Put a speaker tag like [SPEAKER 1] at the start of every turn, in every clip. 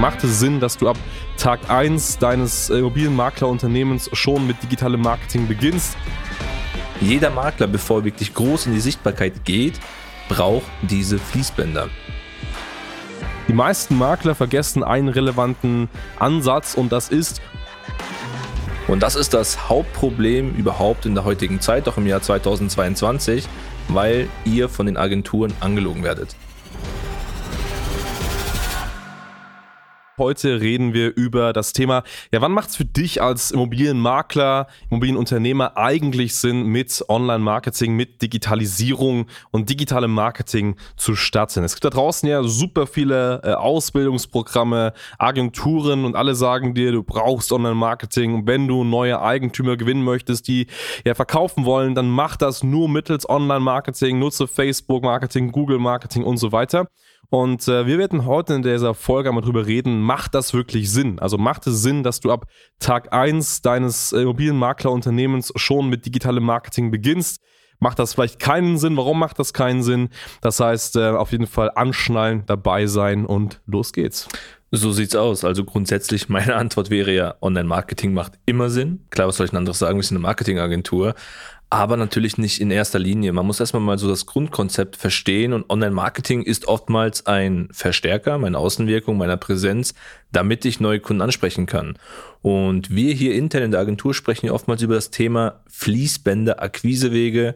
[SPEAKER 1] Macht es Sinn, dass du ab Tag 1 deines Immobilienmaklerunternehmens schon mit digitalem Marketing beginnst?
[SPEAKER 2] Jeder Makler, bevor er wirklich groß in die Sichtbarkeit geht, braucht diese Fließbänder.
[SPEAKER 1] Die meisten Makler vergessen einen relevanten Ansatz und das ist,
[SPEAKER 2] und das ist das Hauptproblem überhaupt in der heutigen Zeit, auch im Jahr 2022, weil ihr von den Agenturen angelogen werdet.
[SPEAKER 1] Heute reden wir über das Thema, ja, wann macht es für dich als Immobilienmakler, Immobilienunternehmer eigentlich Sinn, mit Online-Marketing, mit Digitalisierung und digitalem Marketing zu starten? Es gibt da draußen ja super viele äh, Ausbildungsprogramme, Agenturen und alle sagen dir, du brauchst Online-Marketing. Wenn du neue Eigentümer gewinnen möchtest, die ja verkaufen wollen, dann mach das nur mittels Online-Marketing, nutze Facebook-Marketing, Google-Marketing und so weiter. Und äh, wir werden heute in dieser Folge einmal drüber reden, macht das wirklich Sinn? Also macht es Sinn, dass du ab Tag 1 deines Immobilienmaklerunternehmens schon mit digitalem Marketing beginnst? Macht das vielleicht keinen Sinn? Warum macht das keinen Sinn? Das heißt, äh, auf jeden Fall anschnallen, dabei sein und los geht's.
[SPEAKER 2] So sieht's aus. Also grundsätzlich meine Antwort wäre ja, Online-Marketing macht immer Sinn. Klar, was soll ich denn anderes sagen? Wir sind eine Marketingagentur aber natürlich nicht in erster Linie. Man muss erstmal mal so das Grundkonzept verstehen und Online-Marketing ist oftmals ein Verstärker meiner Außenwirkung, meiner Präsenz, damit ich neue Kunden ansprechen kann. Und wir hier intern in der Agentur sprechen oftmals über das Thema Fließbänder, Akquisewege.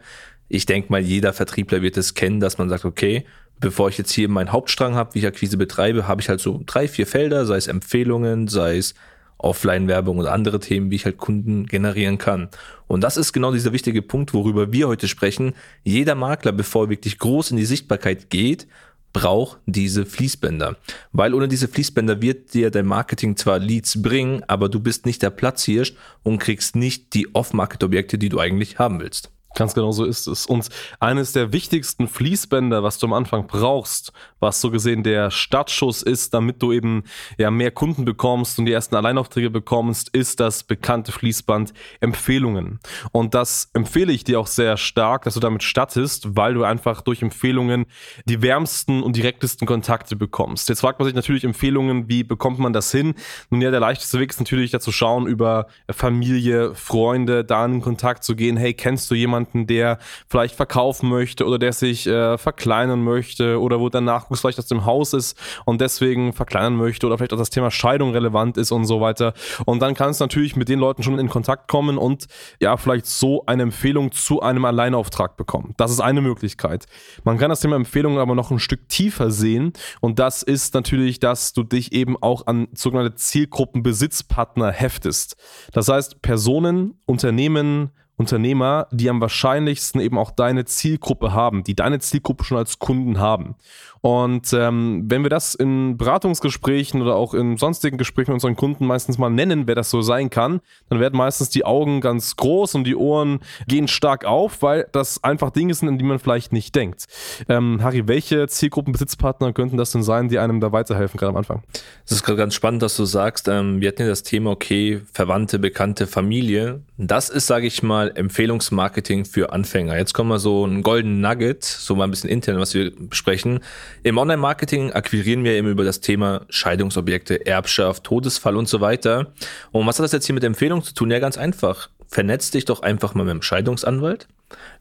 [SPEAKER 2] Ich denke mal, jeder Vertriebler wird es kennen, dass man sagt, okay, bevor ich jetzt hier meinen Hauptstrang habe, wie ich Akquise betreibe, habe ich halt so drei, vier Felder, sei es Empfehlungen, sei es Offline-Werbung und andere Themen, wie ich halt Kunden generieren kann. Und das ist genau dieser wichtige Punkt, worüber wir heute sprechen. Jeder Makler, bevor er wirklich groß in die Sichtbarkeit geht, braucht diese Fließbänder. Weil ohne diese Fließbänder wird dir dein Marketing zwar Leads bringen, aber du bist nicht der Platzhirsch und kriegst nicht die Off-Market-Objekte, die du eigentlich haben willst.
[SPEAKER 1] Ganz genau so ist es. Und eines der wichtigsten Fließbänder, was du am Anfang brauchst, was so gesehen der Startschuss ist, damit du eben ja mehr Kunden bekommst und die ersten Alleinaufträge bekommst, ist das bekannte Fließband Empfehlungen. Und das empfehle ich dir auch sehr stark, dass du damit startest, weil du einfach durch Empfehlungen die wärmsten und direktesten Kontakte bekommst. Jetzt fragt man sich natürlich Empfehlungen, wie bekommt man das hin? Nun ja, der leichteste Weg ist natürlich dazu schauen, über Familie, Freunde, da in Kontakt zu gehen. Hey, kennst du jemanden, jemanden, der vielleicht verkaufen möchte oder der sich äh, verkleinern möchte oder wo der Nachwuchs vielleicht aus dem Haus ist und deswegen verkleinern möchte oder vielleicht auch das Thema Scheidung relevant ist und so weiter. Und dann kannst du natürlich mit den Leuten schon in Kontakt kommen und ja, vielleicht so eine Empfehlung zu einem Alleinauftrag bekommen. Das ist eine Möglichkeit. Man kann das Thema Empfehlungen aber noch ein Stück tiefer sehen und das ist natürlich, dass du dich eben auch an sogenannte Zielgruppenbesitzpartner heftest. Das heißt, Personen, Unternehmen, Unternehmer, die am wahrscheinlichsten eben auch deine Zielgruppe haben, die deine Zielgruppe schon als Kunden haben. Und ähm, wenn wir das in Beratungsgesprächen oder auch in sonstigen Gesprächen mit unseren Kunden meistens mal nennen, wer das so sein kann, dann werden meistens die Augen ganz groß und die Ohren gehen stark auf, weil das einfach Dinge sind, an die man vielleicht nicht denkt. Ähm, Harry, welche Zielgruppenbesitzpartner könnten das denn sein, die einem da weiterhelfen, gerade am Anfang?
[SPEAKER 2] Es ist gerade ganz spannend, dass du sagst, ähm, wir hatten ja das Thema, okay, Verwandte, Bekannte, Familie. Das ist, sage ich mal, Empfehlungsmarketing für Anfänger. Jetzt kommen wir so ein Golden Nugget, so mal ein bisschen intern, was wir besprechen. Im Online-Marketing akquirieren wir eben über das Thema Scheidungsobjekte, Erbschaft, Todesfall und so weiter. Und was hat das jetzt hier mit Empfehlungen zu tun? Ja, ganz einfach. Vernetz dich doch einfach mal mit dem Scheidungsanwalt,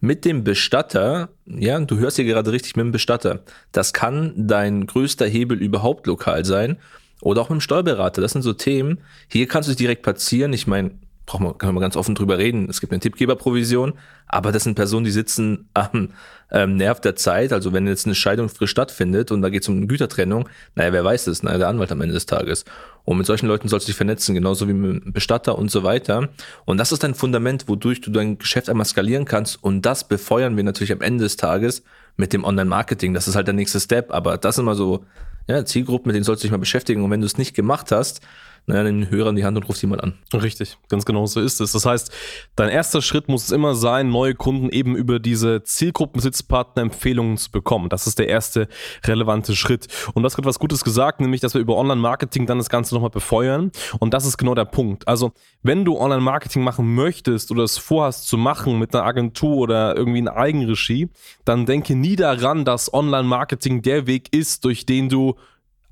[SPEAKER 2] mit dem Bestatter. Ja, du hörst hier gerade richtig mit dem Bestatter. Das kann dein größter Hebel überhaupt lokal sein. Oder auch mit dem Steuerberater. Das sind so Themen. Hier kannst du dich direkt platzieren. Ich meine, braucht man, kann man ganz offen drüber reden. Es gibt eine Tippgeberprovision, aber das sind Personen, die sitzen am ähm, Nerv der Zeit. Also wenn jetzt eine Scheidung frisch stattfindet und da geht es um eine Gütertrennung, naja, wer weiß das? Naja, der Anwalt am Ende des Tages. Und mit solchen Leuten sollst du dich vernetzen, genauso wie mit einem Bestatter und so weiter. Und das ist dein Fundament, wodurch du dein Geschäft einmal skalieren kannst. Und das befeuern wir natürlich am Ende des Tages mit dem Online-Marketing. Das ist halt der nächste Step. Aber das sind mal so ja, Zielgruppen, mit denen sollst du dich mal beschäftigen. Und wenn du es nicht gemacht hast, naja, den Hörer in die Hand und ruft jemand an.
[SPEAKER 1] Richtig, ganz genau so ist es. Das heißt, dein erster Schritt muss es immer sein, neue Kunden eben über diese Zielgruppensitzpartner-Empfehlungen zu bekommen. Das ist der erste relevante Schritt. Und du hast gerade was Gutes gesagt, nämlich, dass wir über Online-Marketing dann das Ganze nochmal befeuern. Und das ist genau der Punkt. Also, wenn du Online-Marketing machen möchtest oder es vorhast zu machen mit einer Agentur oder irgendwie in Eigenregie, dann denke nie daran, dass Online-Marketing der Weg ist, durch den du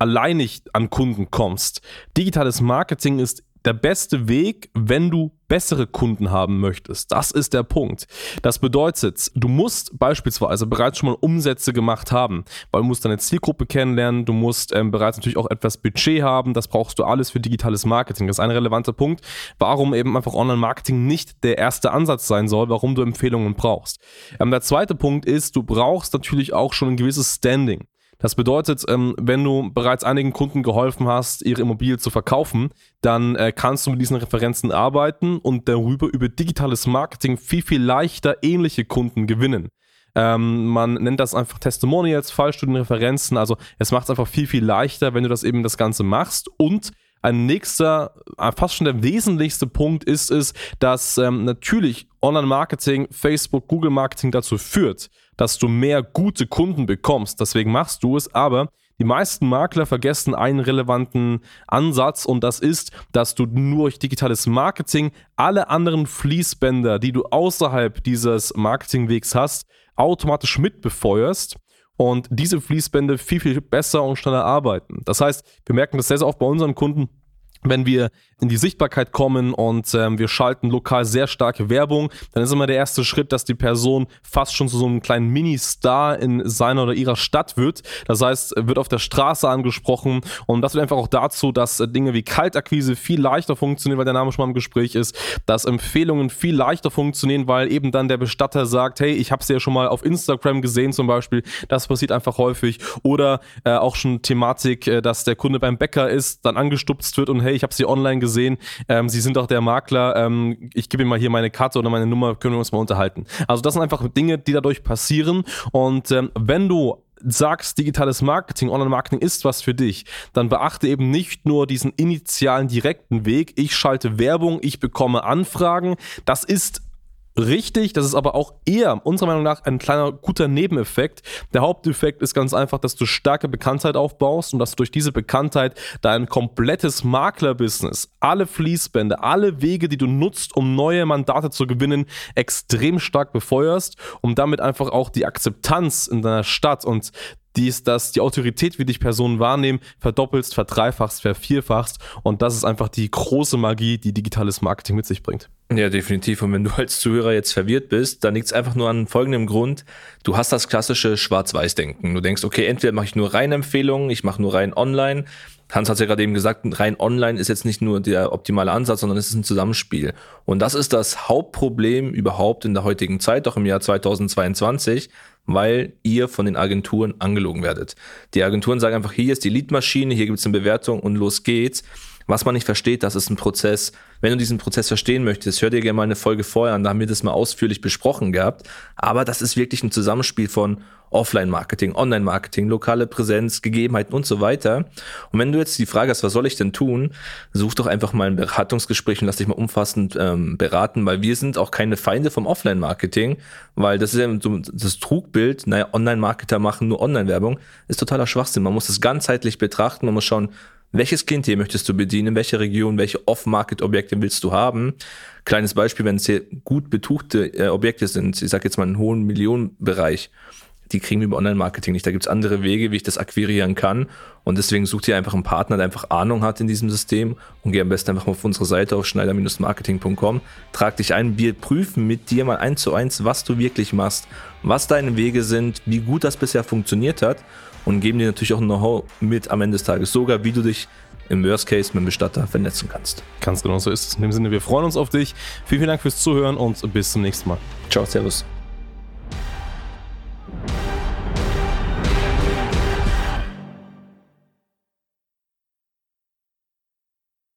[SPEAKER 1] alleinig an Kunden kommst. Digitales Marketing ist der beste Weg, wenn du bessere Kunden haben möchtest. Das ist der Punkt. Das bedeutet, du musst beispielsweise bereits schon mal Umsätze gemacht haben, weil du musst deine Zielgruppe kennenlernen, du musst ähm, bereits natürlich auch etwas Budget haben, das brauchst du alles für digitales Marketing. Das ist ein relevanter Punkt, warum eben einfach Online-Marketing nicht der erste Ansatz sein soll, warum du Empfehlungen brauchst. Ähm, der zweite Punkt ist, du brauchst natürlich auch schon ein gewisses Standing. Das bedeutet, ähm, wenn du bereits einigen Kunden geholfen hast, ihre Immobilie zu verkaufen, dann äh, kannst du mit diesen Referenzen arbeiten und darüber über digitales Marketing viel, viel leichter ähnliche Kunden gewinnen. Ähm, man nennt das einfach Testimonials, Fallstudien, Referenzen. Also es macht es einfach viel, viel leichter, wenn du das eben das Ganze machst. Und ein nächster, äh, fast schon der wesentlichste Punkt ist es, dass ähm, natürlich Online-Marketing, Facebook, Google-Marketing dazu führt, dass du mehr gute Kunden bekommst. Deswegen machst du es, aber die meisten Makler vergessen einen relevanten Ansatz und das ist, dass du nur durch digitales Marketing alle anderen Fließbänder, die du außerhalb dieses Marketingwegs hast, automatisch mitbefeuerst und diese Fließbände viel, viel besser und schneller arbeiten. Das heißt, wir merken das sehr, sehr oft bei unseren Kunden, wenn wir in die Sichtbarkeit kommen und ähm, wir schalten lokal sehr starke Werbung, dann ist immer der erste Schritt, dass die Person fast schon zu so einem kleinen Mini-Star in seiner oder ihrer Stadt wird. Das heißt, wird auf der Straße angesprochen und das führt einfach auch dazu, dass äh, Dinge wie Kaltakquise viel leichter funktionieren, weil der Name schon mal im Gespräch ist, dass Empfehlungen viel leichter funktionieren, weil eben dann der Bestatter sagt, hey, ich habe sie ja schon mal auf Instagram gesehen zum Beispiel. Das passiert einfach häufig. Oder äh, auch schon Thematik, äh, dass der Kunde beim Bäcker ist, dann angestupst wird und hey, ich habe sie online gesehen ähm, Sie sind doch der Makler, ähm, ich gebe Ihnen mal hier meine Karte oder meine Nummer, können wir uns mal unterhalten. Also das sind einfach Dinge, die dadurch passieren und ähm, wenn du sagst, digitales Marketing, Online-Marketing ist was für dich, dann beachte eben nicht nur diesen initialen direkten Weg. Ich schalte Werbung, ich bekomme Anfragen. Das ist richtig, das ist aber auch eher unserer Meinung nach ein kleiner guter Nebeneffekt. Der Haupteffekt ist ganz einfach, dass du starke Bekanntheit aufbaust und dass du durch diese Bekanntheit dein komplettes Maklerbusiness, alle Fließbände, alle Wege, die du nutzt, um neue Mandate zu gewinnen, extrem stark befeuerst, um damit einfach auch die Akzeptanz in deiner Stadt und dies, dass die Autorität, wie dich Personen wahrnehmen, verdoppelst, verdreifachst, vervierfachst. Und das ist einfach die große Magie, die digitales Marketing mit sich bringt.
[SPEAKER 2] Ja, definitiv. Und wenn du als Zuhörer jetzt verwirrt bist, dann liegt es einfach nur an folgendem Grund. Du hast das klassische Schwarz-Weiß-Denken. Du denkst, okay, entweder mache ich nur rein Empfehlungen, ich mache nur rein online. Hans hat ja gerade eben gesagt, rein online ist jetzt nicht nur der optimale Ansatz, sondern es ist ein Zusammenspiel. Und das ist das Hauptproblem überhaupt in der heutigen Zeit, auch im Jahr 2022, weil ihr von den Agenturen angelogen werdet. Die Agenturen sagen einfach, hier ist die Leadmaschine, hier gibt es eine Bewertung und los geht's. Was man nicht versteht, das ist ein Prozess. Wenn du diesen Prozess verstehen möchtest, hör dir gerne mal eine Folge vorher an, da haben wir das mal ausführlich besprochen gehabt. Aber das ist wirklich ein Zusammenspiel von Offline-Marketing, Online-Marketing, lokale Präsenz, Gegebenheiten und so weiter. Und wenn du jetzt die Frage hast, was soll ich denn tun, such doch einfach mal ein Beratungsgespräch und lass dich mal umfassend ähm, beraten, weil wir sind auch keine Feinde vom Offline-Marketing, weil das ist ja so das Trugbild, naja, Online-Marketer machen nur Online-Werbung, ist totaler Schwachsinn. Man muss es ganzheitlich betrachten, man muss schauen, welches Klientel möchtest du bedienen, in welcher Region, welche Off-Market-Objekte willst du haben. Kleines Beispiel, wenn es hier gut betuchte äh, Objekte sind, ich sage jetzt mal einen hohen Millionenbereich, die kriegen wir über Online-Marketing nicht. Da gibt es andere Wege, wie ich das akquirieren kann. Und deswegen sucht ihr einfach einen Partner, der einfach Ahnung hat in diesem System und geh am besten einfach mal auf unsere Seite auf schneider-marketing.com, trag dich ein, wir prüfen mit dir mal eins zu eins, was du wirklich machst, was deine Wege sind, wie gut das bisher funktioniert hat und geben dir natürlich auch ein Know-how mit am Ende des Tages, sogar wie du dich im Worst Case mit dem Bestatter vernetzen kannst.
[SPEAKER 1] Ganz genau so ist es. In dem Sinne, wir freuen uns auf dich. Vielen, vielen Dank fürs Zuhören und bis zum nächsten Mal.
[SPEAKER 2] Ciao, Servus.